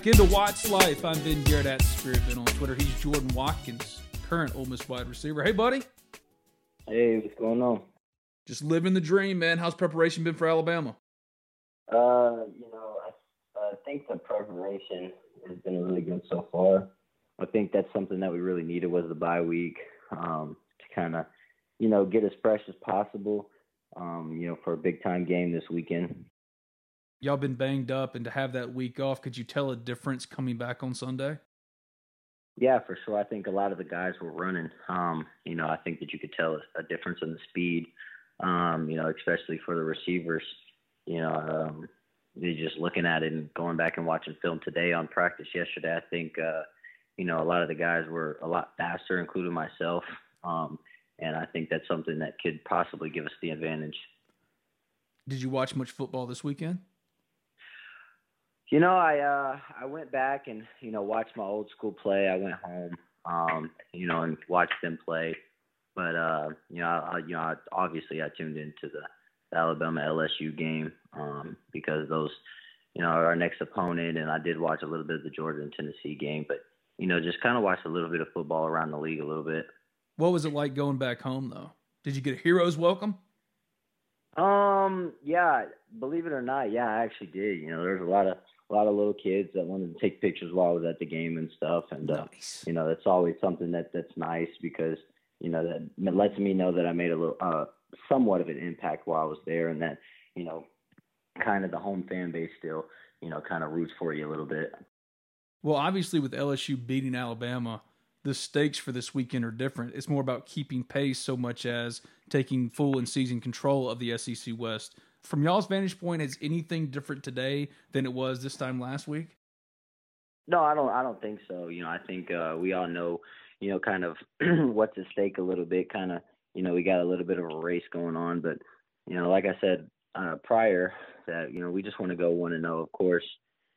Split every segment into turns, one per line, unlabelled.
Back into Wat's Life. I'm Ben Garrett at Spirit Ben on Twitter. He's Jordan Watkins, current Ole Miss wide receiver. Hey, buddy.
Hey, what's going on?
Just living the dream, man. How's preparation been for Alabama?
Uh, you know, I, I think the preparation has been really good so far. I think that's something that we really needed was the bye week um, to kind of, you know, get as fresh as possible. Um, you know, for a big time game this weekend.
Y'all been banged up, and to have that week off, could you tell a difference coming back on Sunday?
Yeah, for sure. I think a lot of the guys were running. Um, you know, I think that you could tell a, a difference in the speed. Um, you know, especially for the receivers. You know, um, just looking at it and going back and watching film today on practice yesterday. I think, uh, you know, a lot of the guys were a lot faster, including myself. Um, and I think that's something that could possibly give us the advantage.
Did you watch much football this weekend?
You know, I uh I went back and you know watched my old school play. I went home, um, you know, and watched them play. But uh, you know, I, you know, I, obviously I tuned into the, the Alabama LSU game um, because those, you know, are our next opponent, and I did watch a little bit of the Georgia and Tennessee game. But you know, just kind of watched a little bit of football around the league a little bit.
What was it like going back home, though? Did you get a hero's welcome?
Um, yeah, believe it or not, yeah, I actually did. You know, there's a lot of a lot of little kids that wanted to take pictures while I was at the game and stuff, and uh,
Nice.
you know, that's always something that that's nice because you know that lets me know that I made a little, uh, somewhat of an impact while I was there, and that you know, kind of the home fan base still, you know, kind of roots for you a little bit.
Well, obviously, with LSU beating Alabama, the stakes for this weekend are different. It's more about keeping pace so much as taking full and season control of the SEC West. From y'all's vantage point, is anything different today than it was this time last week?
No, I don't. I don't think so. You know, I think uh, we all know, you know, kind of what's at stake a little bit. Kind of, you know, we got a little bit of a race going on, but you know, like I said uh, prior, that you know, we just want to go one and zero. Of course,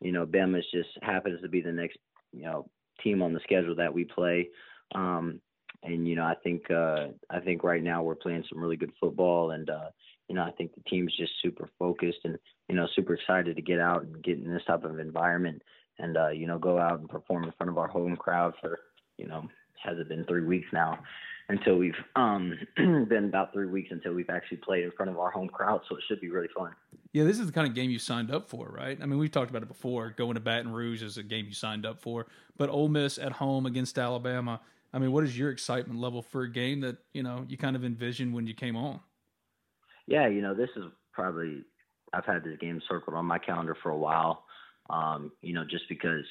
you know, Bama's just happens to be the next, you know, team on the schedule that we play. Um, and you know, I think uh, I think right now we're playing some really good football, and uh, you know, I think the team's just super focused and you know, super excited to get out and get in this type of environment and uh, you know go out and perform in front of our home crowd for you know has it been three weeks now until we've um been about three weeks until we've actually played in front of our home crowd so it should be really fun
Yeah, this is the kind of game you signed up for, right? I mean, we've talked about it before. Going to Baton Rouge is a game you signed up for, but Ole Miss at home against Alabama. I mean, what is your excitement level for a game that you know you kind of envisioned when you came on?
Yeah you know this is probably i've had this game circled on my calendar for a while um you know just because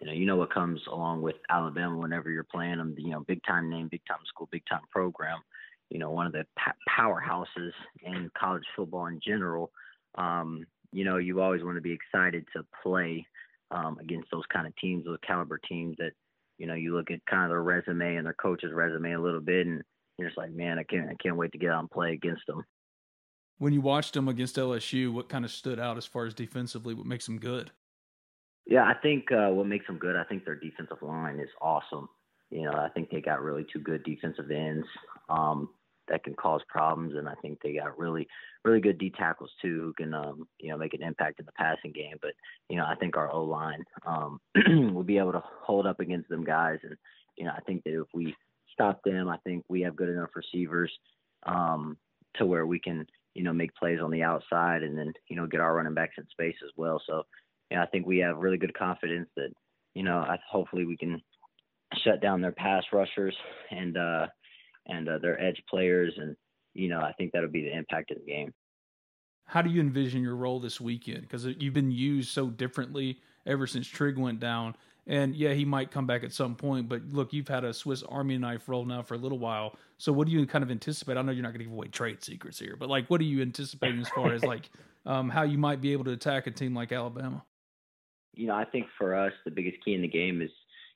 you know you know what comes along with alabama whenever you're playing them you know big time name big time school big time program you know one of the powerhouses in college football in general um you know you always want to be excited to play um against those kind of teams those caliber teams that you know you look at kind of their resume and their coach's resume a little bit and you're just like man i can't i can't wait to get out and play against them
When you watched them against LSU, what kind of stood out as far as defensively? What makes them good?
Yeah, I think uh, what makes them good, I think their defensive line is awesome. You know, I think they got really two good defensive ends um, that can cause problems, and I think they got really, really good D tackles too, who can, um, you know, make an impact in the passing game. But you know, I think our O line um, will be able to hold up against them guys, and you know, I think that if we stop them, I think we have good enough receivers um, to where we can, you know, make plays on the outside, and then you know, get our running backs in space as well. So yeah, I think we have really good confidence that, you know, I, hopefully we can shut down their pass rushers and uh, and uh, their edge players, and you know, I think that'll be the impact of the game.
How do you envision your role this weekend? Because you've been used so differently ever since Trig went down. And yeah, he might come back at some point, but look, you've had a Swiss Army knife role now for a little while. So what do you kind of anticipate? I know you're not going to give away trade secrets here, but like, what are you anticipating as far as like um, how you might be able to attack a team like Alabama?
You know, I think for us, the biggest key in the game is,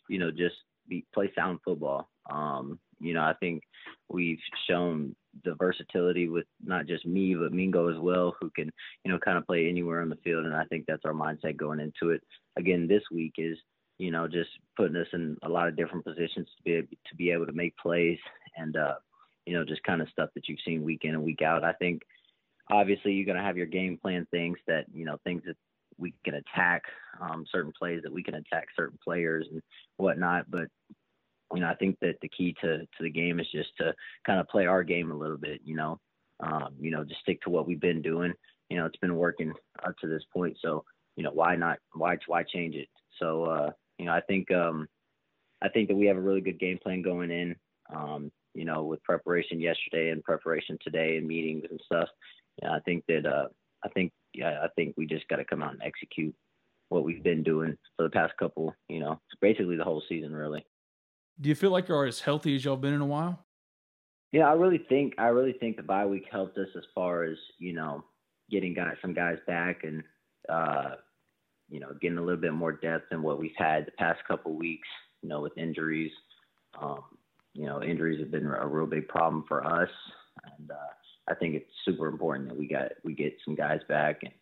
you know, just be, play sound football. Um, you know, I think we've shown the versatility with not just me but Mingo as well, who can you know kind of play anywhere on the field, and I think that's our mindset going into it. Again, this week is you know just putting us in a lot of different positions to be to be able to make plays and uh, you know just kind of stuff that you've seen week in and week out. I think obviously you're going to have your game plan things that you know things that we can attack um, certain plays that we can attack certain players and whatnot, but you know, I think that the key to to the game is just to kind of play our game a little bit. You know, um, you know, just stick to what we've been doing. You know, it's been working up to this point, so you know, why not? Why why change it? So uh, you know, I think um, I think that we have a really good game plan going in. Um, you know, with preparation yesterday and preparation today and meetings and stuff. Yeah, I think that uh, I think yeah, I think we just got to come out and execute what we've been doing for the past couple, you know, basically the whole season, really.
Do you feel like you're as healthy as y'all been in a while?
Yeah, I really think I really think the bye week helped us as far as you know getting guys some guys back and uh, you know getting a little bit more depth than what we've had the past couple weeks. You know, with injuries, um, you know, injuries have been a real big problem for us, and uh, I think it's super important that we got we get some guys back and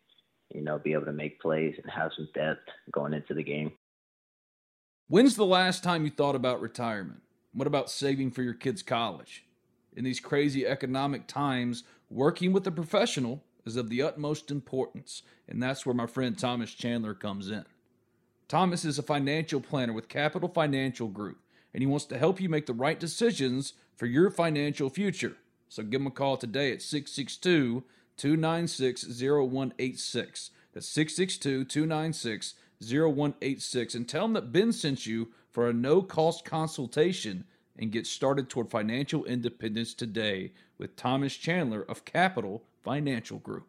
you know be able to make plays and have some depth going into the game.
When's the last time you thought about retirement? What about saving for your kids' college? In these crazy economic times, working with a professional is of the utmost importance, and that's where my friend Thomas Chandler comes in. Thomas is a financial planner with Capital Financial Group, and he wants to help you make the right decisions for your financial future. So give him a call today at 662 296 0186. That's 662 296 0186 and tell him that Ben sent you for a no cost consultation and get started toward financial independence today with Thomas Chandler of Capital Financial Group.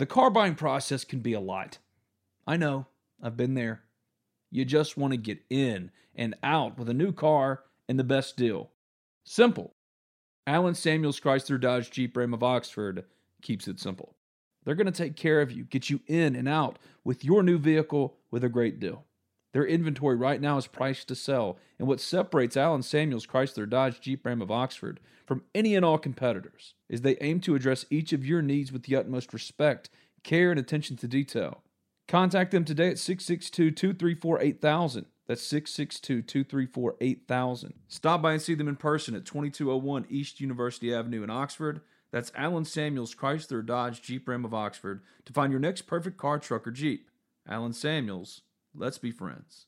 The car buying process can be a lot. I know, I've been there. You just want to get in and out with a new car and the best deal. Simple. Allen Samuels Chrysler Dodge Jeep Ram of Oxford keeps it simple. They're going to take care of you, get you in and out with your new vehicle with a great deal. Their inventory right now is priced to sell, and what separates Allen Samuels Chrysler Dodge Jeep Ram of Oxford from any and all competitors is they aim to address each of your needs with the utmost respect, care, and attention to detail. Contact them today at 662 234 8000. That's 662 234 8000. Stop by and see them in person at 2201 East University Avenue in Oxford. That's Allen Samuels Chrysler Dodge Jeep Ram of Oxford to find your next perfect car, truck, or Jeep. Allen Samuels, Let's be friends.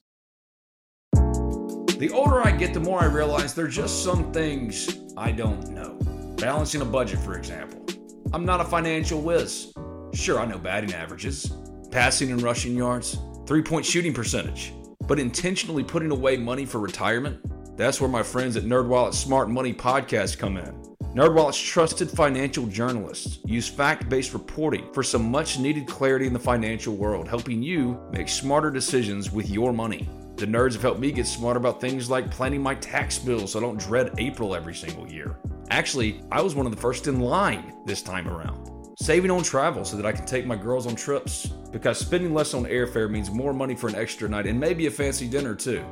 The older I get, the more I realize there are just some things I don't know. Balancing a budget, for example. I'm not a financial whiz. Sure, I know batting averages, passing and rushing yards, three point shooting percentage, but intentionally putting away money for retirement? That's where my friends at NerdWallet's Smart Money Podcast come in. NerdWallet's trusted financial journalists use fact-based reporting for some much-needed clarity in the financial world, helping you make smarter decisions with your money. The nerds have helped me get smarter about things like planning my tax bill so I don't dread April every single year. Actually, I was one of the first in line this time around. Saving on travel so that I can take my girls on trips, because spending less on airfare means more money for an extra night and maybe a fancy dinner too.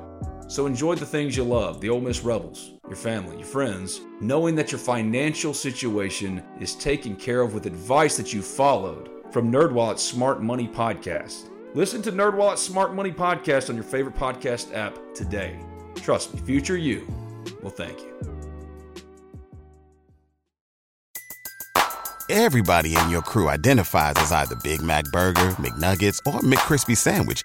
So enjoy the things you love, the Ole Miss Rebels, your family, your friends, knowing that your financial situation is taken care of with advice that you followed from NerdWallet's Smart Money Podcast. Listen to NerdWallet's Smart Money Podcast on your favorite podcast app today. Trust me, future you will thank you.
Everybody in your crew identifies as either Big Mac Burger, McNuggets, or McCrispy Sandwich.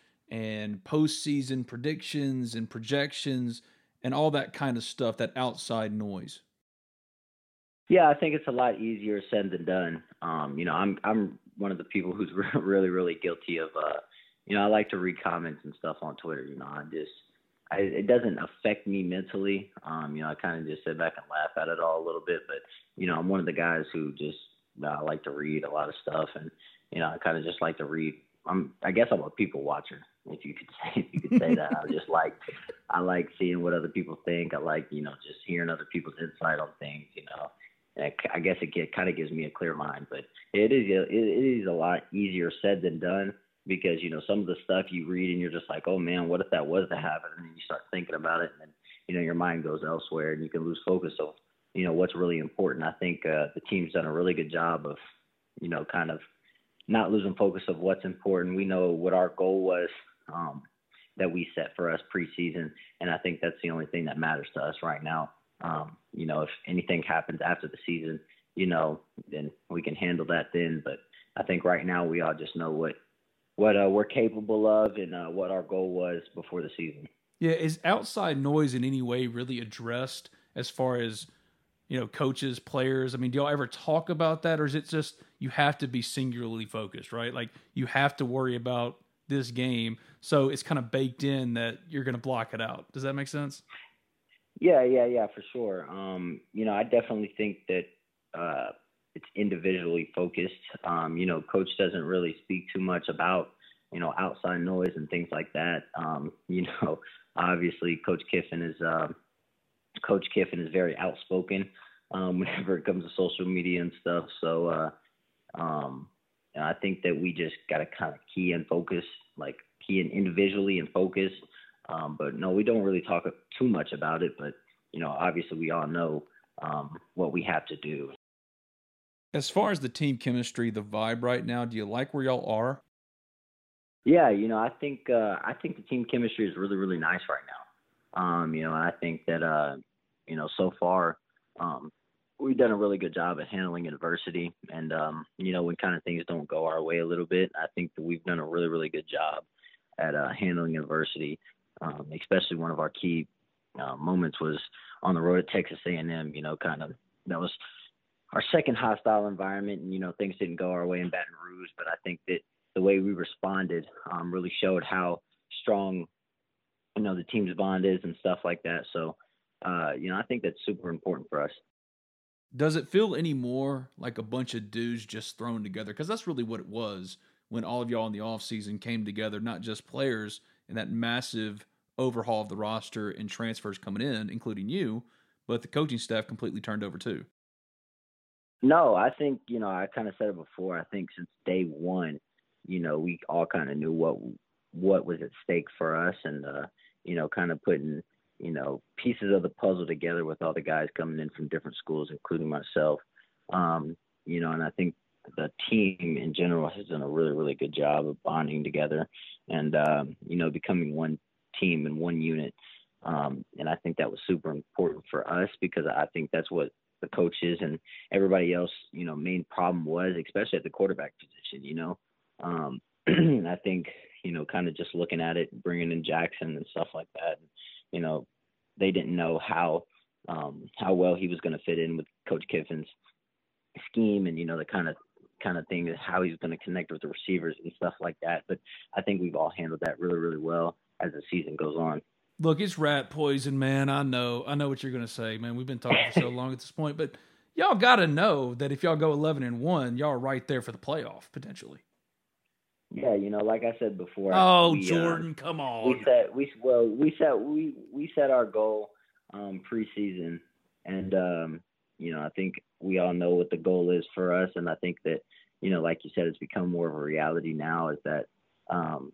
and postseason predictions and projections and all that kind of stuff, that outside noise?
Yeah, I think it's a lot easier said than done. Um, you know, I'm I'm one of the people who's really really guilty of uh, you know, I like to read comments and stuff on Twitter. You know, I just I, it doesn't affect me mentally. Um, you know, I kind of just sit back and laugh at it all a little bit. But you know, I'm one of the guys who just I like to read a lot of stuff, and you know, I kind of just like to read. I'm, I guess I'm a people watcher, if you could say, if you could say that. I just like, I like seeing what other people think. I like, you know, just hearing other people's insight on things. You know, and I guess it get, kind of gives me a clear mind. But it is, it, it is a lot easier said than done because you know some of the stuff you read and you're just like, oh man, what if that was to happen? And then you start thinking about it, and then you know your mind goes elsewhere, and you can lose focus of you know what's really important. I think uh, the team's done a really good job of you know kind of not losing focus of what's important. We know what our goal was um, that we set for us preseason, and I think that's the only thing that matters to us right now. Um, you know, if anything happens after the season, you know, then we can handle that then. But I think right now we all just know what what uh, we're capable of and uh, what our goal was before the season.
Yeah, is outside noise in any way really addressed as far as you know, coaches, players? I mean, do y'all ever talk about that, or is it just you have to be singularly focused, right? Like you have to worry about this game, so it's kind of baked in that you're going to block it out. Does that make sense?
Yeah, yeah, yeah, for sure. Um, you know, I definitely think that uh, it's individually focused. Um, you know, coach doesn't really speak too much about you know outside noise and things like that. Um, you know, obviously, Coach Kiffin is. Uh, Coach Kiffin is very outspoken um, whenever it comes to social media and stuff. So uh, um, I think that we just got to kind of key and focus, like key in individually and focus. Um, but no, we don't really talk too much about it. But you know, obviously, we all know um, what we have to do.
As far as the team chemistry, the vibe right now, do you like where y'all are?
Yeah, you know, I think uh, I think the team chemistry is really really nice right now. Um, you know, I think that uh, you know, so far, um, we've done a really good job at handling adversity. And um, you know, when kind of things don't go our way a little bit, I think that we've done a really, really good job at uh, handling adversity. Um, especially one of our key uh, moments was on the road at Texas A&M. You know, kind of that was our second hostile environment, and you know, things didn't go our way in Baton Rouge. But I think that the way we responded um, really showed how strong you know the team's bond is and stuff like that. So, uh, you know, I think that's super important for us.
Does it feel any more like a bunch of dudes just thrown together? Because that's really what it was when all of y'all in the offseason came together, not just players and that massive overhaul of the roster and transfers coming in, including you, but the coaching staff completely turned over too.
No, I think, you know, I kind of said it before. I think since day one, you know, we all kind of knew what what was at stake for us and uh, you know, kind of putting, you know, pieces of the puzzle together with all the guys coming in from different schools, including myself. Um, you know, and I think the team in general has done a really, really good job of bonding together and, um, you know, becoming one team and one unit. Um, and I think that was super important for us because I think that's what the coaches and everybody else, you know, main problem was, especially at the quarterback position, you know. Um, I think you know, kind of just looking at it, bringing in Jaxson and stuff like that. You know, they didn't know how um, how well he was going to fit in with Coach Kiffin's scheme, and you know, the kind of kind of thing is how he's going to connect with the receivers and stuff like that. But I think we've all handled that really, really well as the season goes on.
Look, it's rat poison, man. I know, I know what you're going to say, man. We've been talking for so long at this point, but y'all got to know that if y'all go 11 and one, y'all are right there for the playoff potentially.
Yeah, you know, like I said before.
Oh, we, uh, Jordan, come on.
We set we well we set we we set our goal um, preseason, and um, you know I think we all know what the goal is for us, and I think that you know, like you said, it's become more of a reality now. Is that um,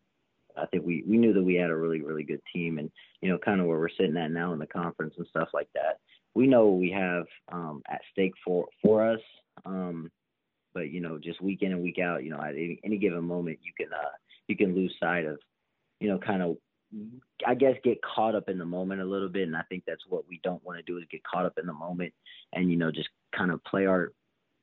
I think we we knew that we had a really really good team, and you know, kind of where we're sitting at now in the conference and stuff like that. We know what we have um, at stake for for us. Um, but you know, just week in and week out, you know, at any, any given moment, you can uh, you can lose sight of, you know, kind of, I guess, get caught up in the moment a little bit. And I think that's what we don't want to do is get caught up in the moment and you know just kind of play our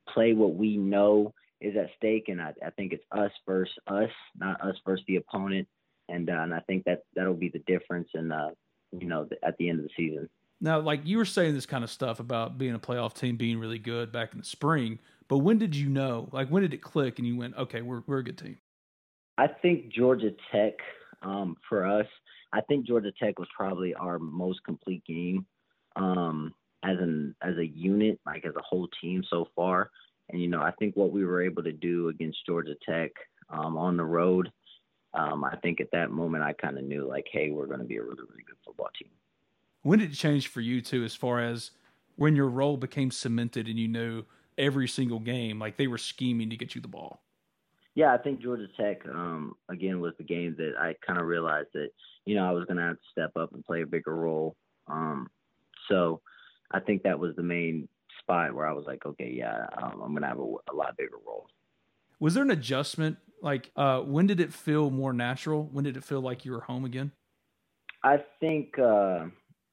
play what we know is at stake. And I, I think it's us versus us, not us versus the opponent. And uh, and I think that that'll be the difference. And uh, you know, at the end of the season.
Now, like you were saying this kind of stuff about being a playoff team, being really good back in the spring. But when did you know? Like, when did it click and you went, okay, we're we're a good team?
I think Georgia Tech um, for us. I think Georgia Tech was probably our most complete game um, as an as a unit, like as a whole team so far. And you know, I think what we were able to do against Georgia Tech um, on the road, um, I think at that moment I kind of knew like, hey, we're going to be a really really good football team.
When did it change for you too, as far as when your role became cemented and you knew every single game, like they were scheming to get you the ball.
Yeah, I think Georgia Tech um, again was the game that I kind of realized that you know I was going to have to step up and play a bigger role. Um, so I think that was the main spot where I was like, okay, yeah, um, I'm going to have a, a, lot bigger role.
Was there an adjustment? Like, uh, when did it feel more natural? When did it feel like you were home again?
I think, uh,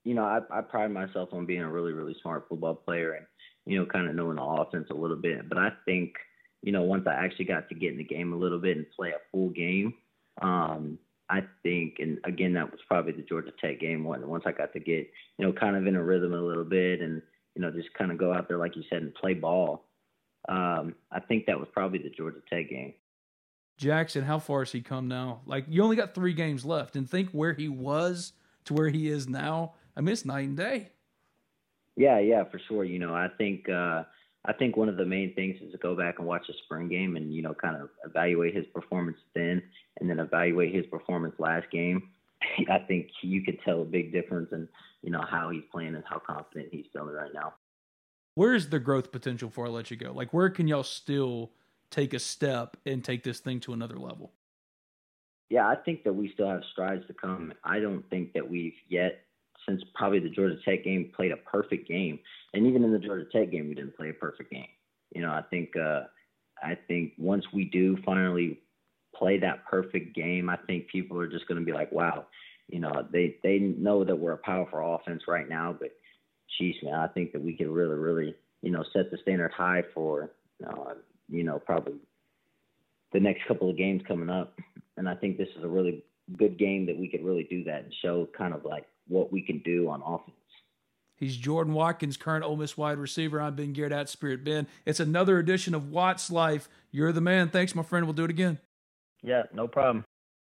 you know, I, I pride myself on being a really, really smart football player, and you know, kind of knowing the offense a little bit. But I think, you know, once I actually got to get in the game a little bit and play a full game, um, I think, and again, that was probably the Georgia Tech game. When once I got to get, you know, kind of in a rhythm a little bit, and you know, just kind of go out there like you said and play ball. Um, I think that was probably the Georgia Tech game.
Jaxson, how far has he come now? Like you only got three games left, and think where he was to where he is now. I mean, it's night and day.
Yeah, yeah, for sure. You know, I think uh, I think one of the main things is to go back and watch the spring game and you know kind of evaluate his performance then, and then evaluate his performance last game. I think you could tell a big difference in you know how he's playing and how confident he's feeling right now.
Where's the growth potential for I let you go? Like where can y'all still take a step and take this thing to another level?
Yeah, I think that we still have strides to come. I don't think that we've yet since probably the Georgia Tech game played a perfect game. And even in the Georgia Tech game, we didn't play a perfect game. You know, I think uh, I think once we do finally play that perfect game, I think people are just going to be like, wow, you know, they they know that we're a powerful offense right now, but geez, man, I think that we could really, really, you know, set the standard high for, uh, you know, probably the next couple of games coming up. And I think this is a really good game that we could really do that and show kind of like what we can do on offense.
He's Jordan Watkins, current Ole Miss wide receiver. I've been Garrett at Spirit Ben. It's another edition of Wat's Life. You're the man. Thanks, my friend. We'll do it again.
Yeah, no problem.